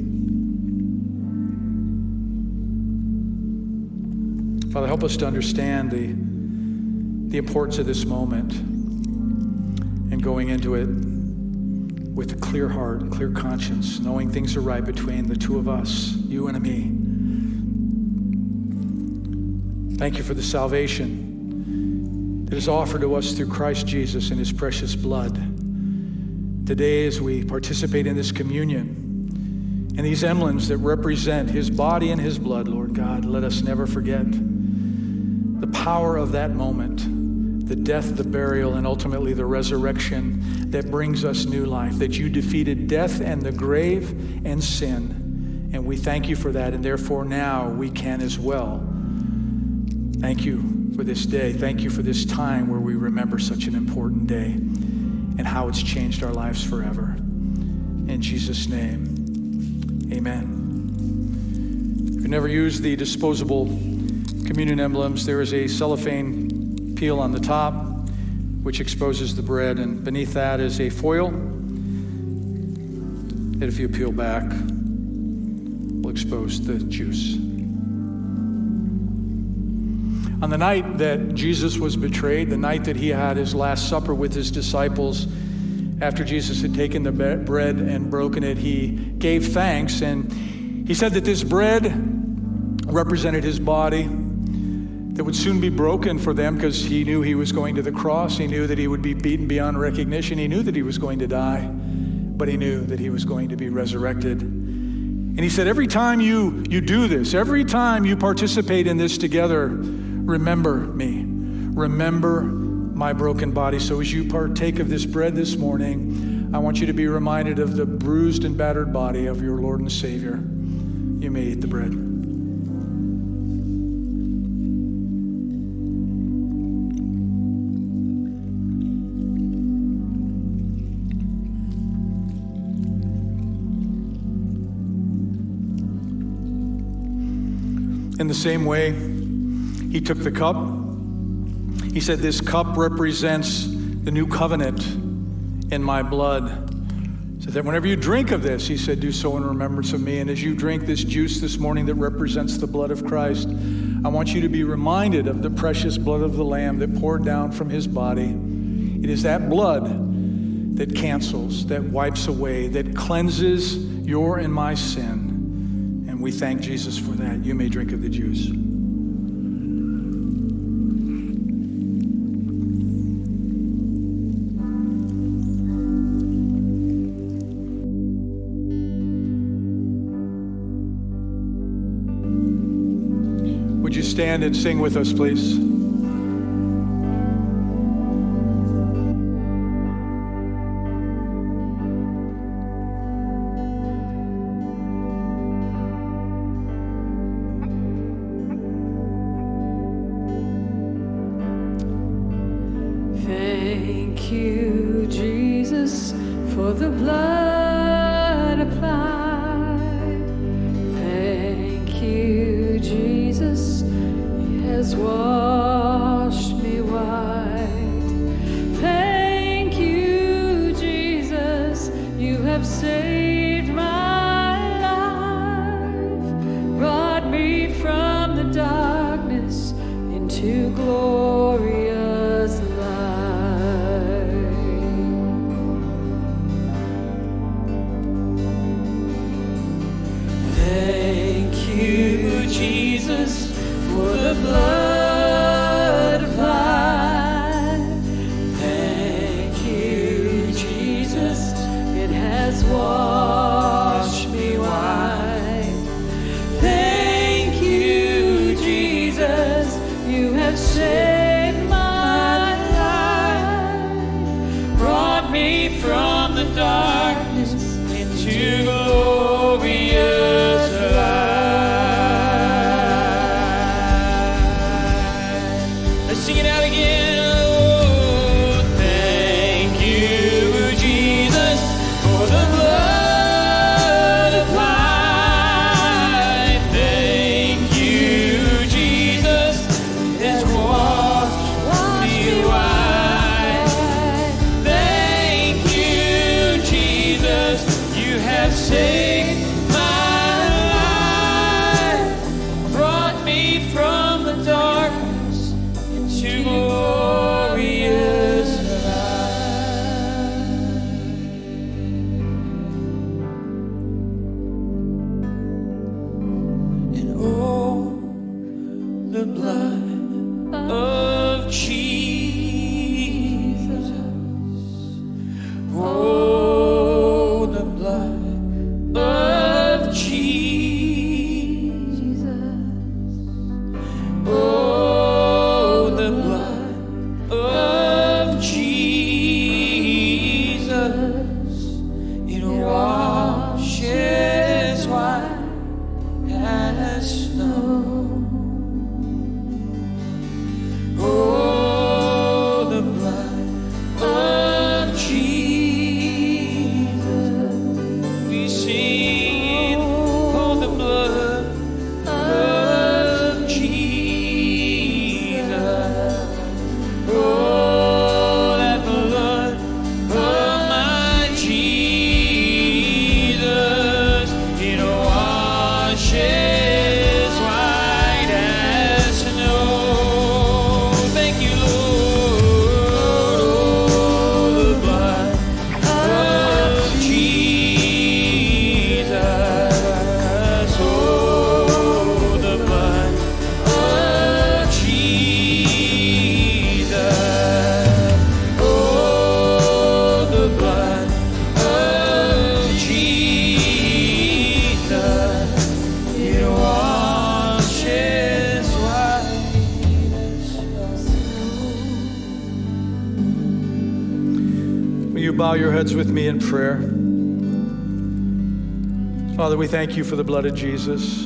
Father, help us to understand the, the importance of this moment and going into it with a clear heart and clear conscience, knowing things are right between the two of us, you and me. Thank you for the salvation that is offered to us through Christ Jesus and his precious blood. Today, as we participate in this communion and these emblems that represent his body and his blood, Lord God, let us never forget the power of that moment the death, the burial, and ultimately the resurrection that brings us new life. That you defeated death and the grave and sin. And we thank you for that. And therefore, now we can as well. Thank you for this day. Thank you for this time where we remember such an important day and how it's changed our lives forever. In Jesus' name, amen. If you never use the disposable communion emblems, there is a cellophane peel on the top, which exposes the bread, and beneath that is a foil that, if you peel back, will expose the juice. On the night that Jesus was betrayed, the night that he had his Last Supper with his disciples, after Jesus had taken the bread and broken it, he gave thanks and he said that this bread represented his body that would soon be broken for them because he knew he was going to the cross. He knew that he would be beaten beyond recognition. He knew that he was going to die, but he knew that he was going to be resurrected. And he said, Every time you, you do this, every time you participate in this together, remember me. Remember my broken body. So as you partake of this bread this morning, I want you to be reminded of the bruised and battered body of your Lord and Savior. You may eat the bread. In the same way, he took the cup. He said, This cup represents the new covenant in my blood. So that whenever you drink of this, he said, do so in remembrance of me. And as you drink this juice this morning that represents the blood of Christ, I want you to be reminded of the precious blood of the Lamb that poured down from his body. It is that blood that cancels, that wipes away, that cleanses your and my sin And we thank Jesus for that. You may drink of the juice. Would you stand and sing with us, please? Bow your heads with me in prayer? Father, we thank you for the blood of Jesus.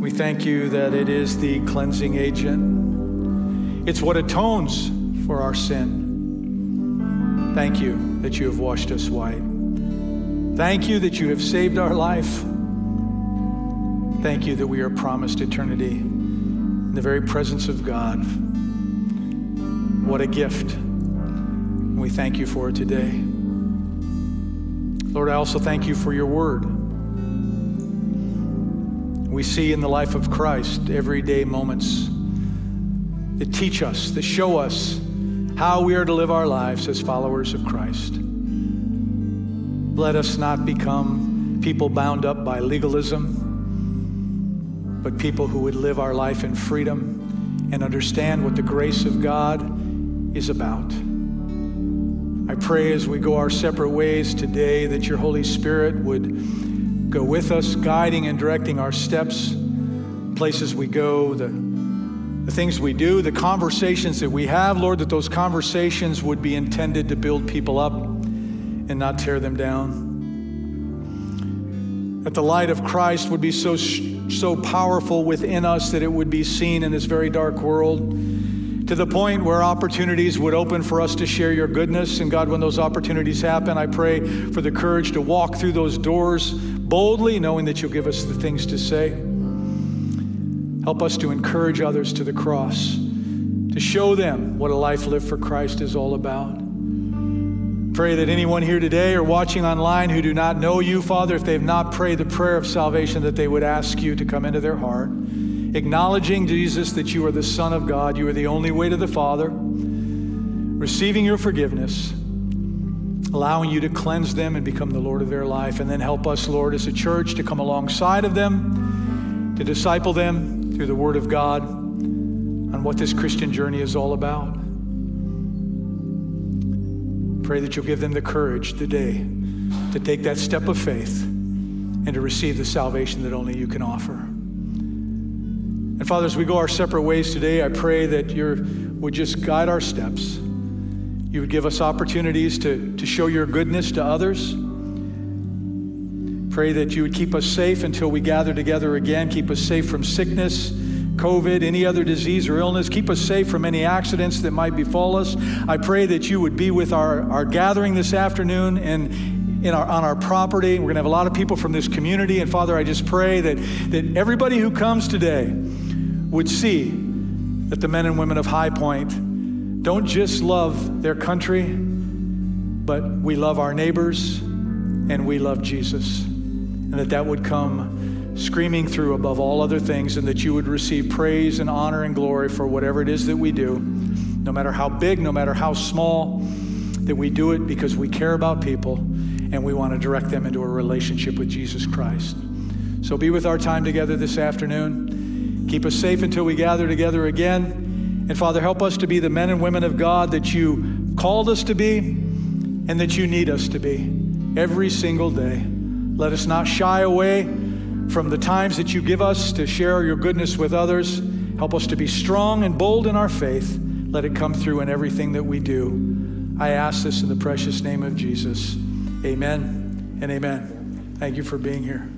We thank you that it is the cleansing agent. It's what atones for our sin. Thank you that you have washed us white. Thank you that you have saved our life. Thank you that we are promised eternity in the very presence of God. What a gift. We thank you for it today. Lord, I also thank you for your word. We see in the life of Christ everyday moments that teach us, that show us how we are to live our lives as followers of Christ. Let us not become people bound up by legalism, but people who would live our life in freedom and understand what the grace of God is about. I pray as we go our separate ways today that your Holy Spirit would go with us, guiding and directing our steps, places we go, the, the things we do, the conversations that we have, Lord, that those conversations would be intended to build people up and not tear them down. That the light of Christ would be so, so powerful within us that it would be seen in this very dark world to the point where opportunities would open for us to share your goodness. And God, when those opportunities happen, I pray for the courage to walk through those doors boldly, knowing that you'll give us the things to say. Help us to encourage others to the cross, to show them what a life lived for Christ is all about. Pray that anyone here today or watching online who do not know you, Father, if they have not prayed the prayer of salvation, that they would ask you to come into their heart, acknowledging, Jesus, that you are the Son of God, you are the only way to the Father, receiving your forgiveness, allowing you to cleanse them and become the Lord of their life. And then help us, Lord, as a church to come alongside of them, to disciple them through the Word of God on what this Christian journey is all about. Pray that you'll give them the courage today to take that step of faith and to receive the salvation that only you can offer. And Father, as we go our separate ways today, I pray that you would just guide our steps. You would give us opportunities to, to show your goodness to others. Pray that you would keep us safe until we gather together again. Keep us safe from sickness COVID, any other disease or illness. Keep us safe from any accidents that might befall us. I pray that you would be with our, our gathering this afternoon and in our, on our property. We're going to have a lot of people from this community. And Father, I just pray that, that everybody who comes today would see that the men and women of High Point don't just love their country, but we love our neighbors and we love Jesus. And that that would come screaming through above all other things, and that you would receive praise and honor and glory for whatever it is that we do, no matter how big, no matter how small, that we do it because we care about people and we want to direct them into a relationship with Jesus Christ. So be with our time together this afternoon. Keep us safe until we gather together again. And Father, help us to be the men and women of God that you called us to be and that you need us to be every single day. Let us not shy away from the times that you give us to share your goodness with others. Help us to be strong and bold in our faith. Let it come through in everything that we do. I ask this in the precious name of Jesus. Amen and amen. Thank you for being here.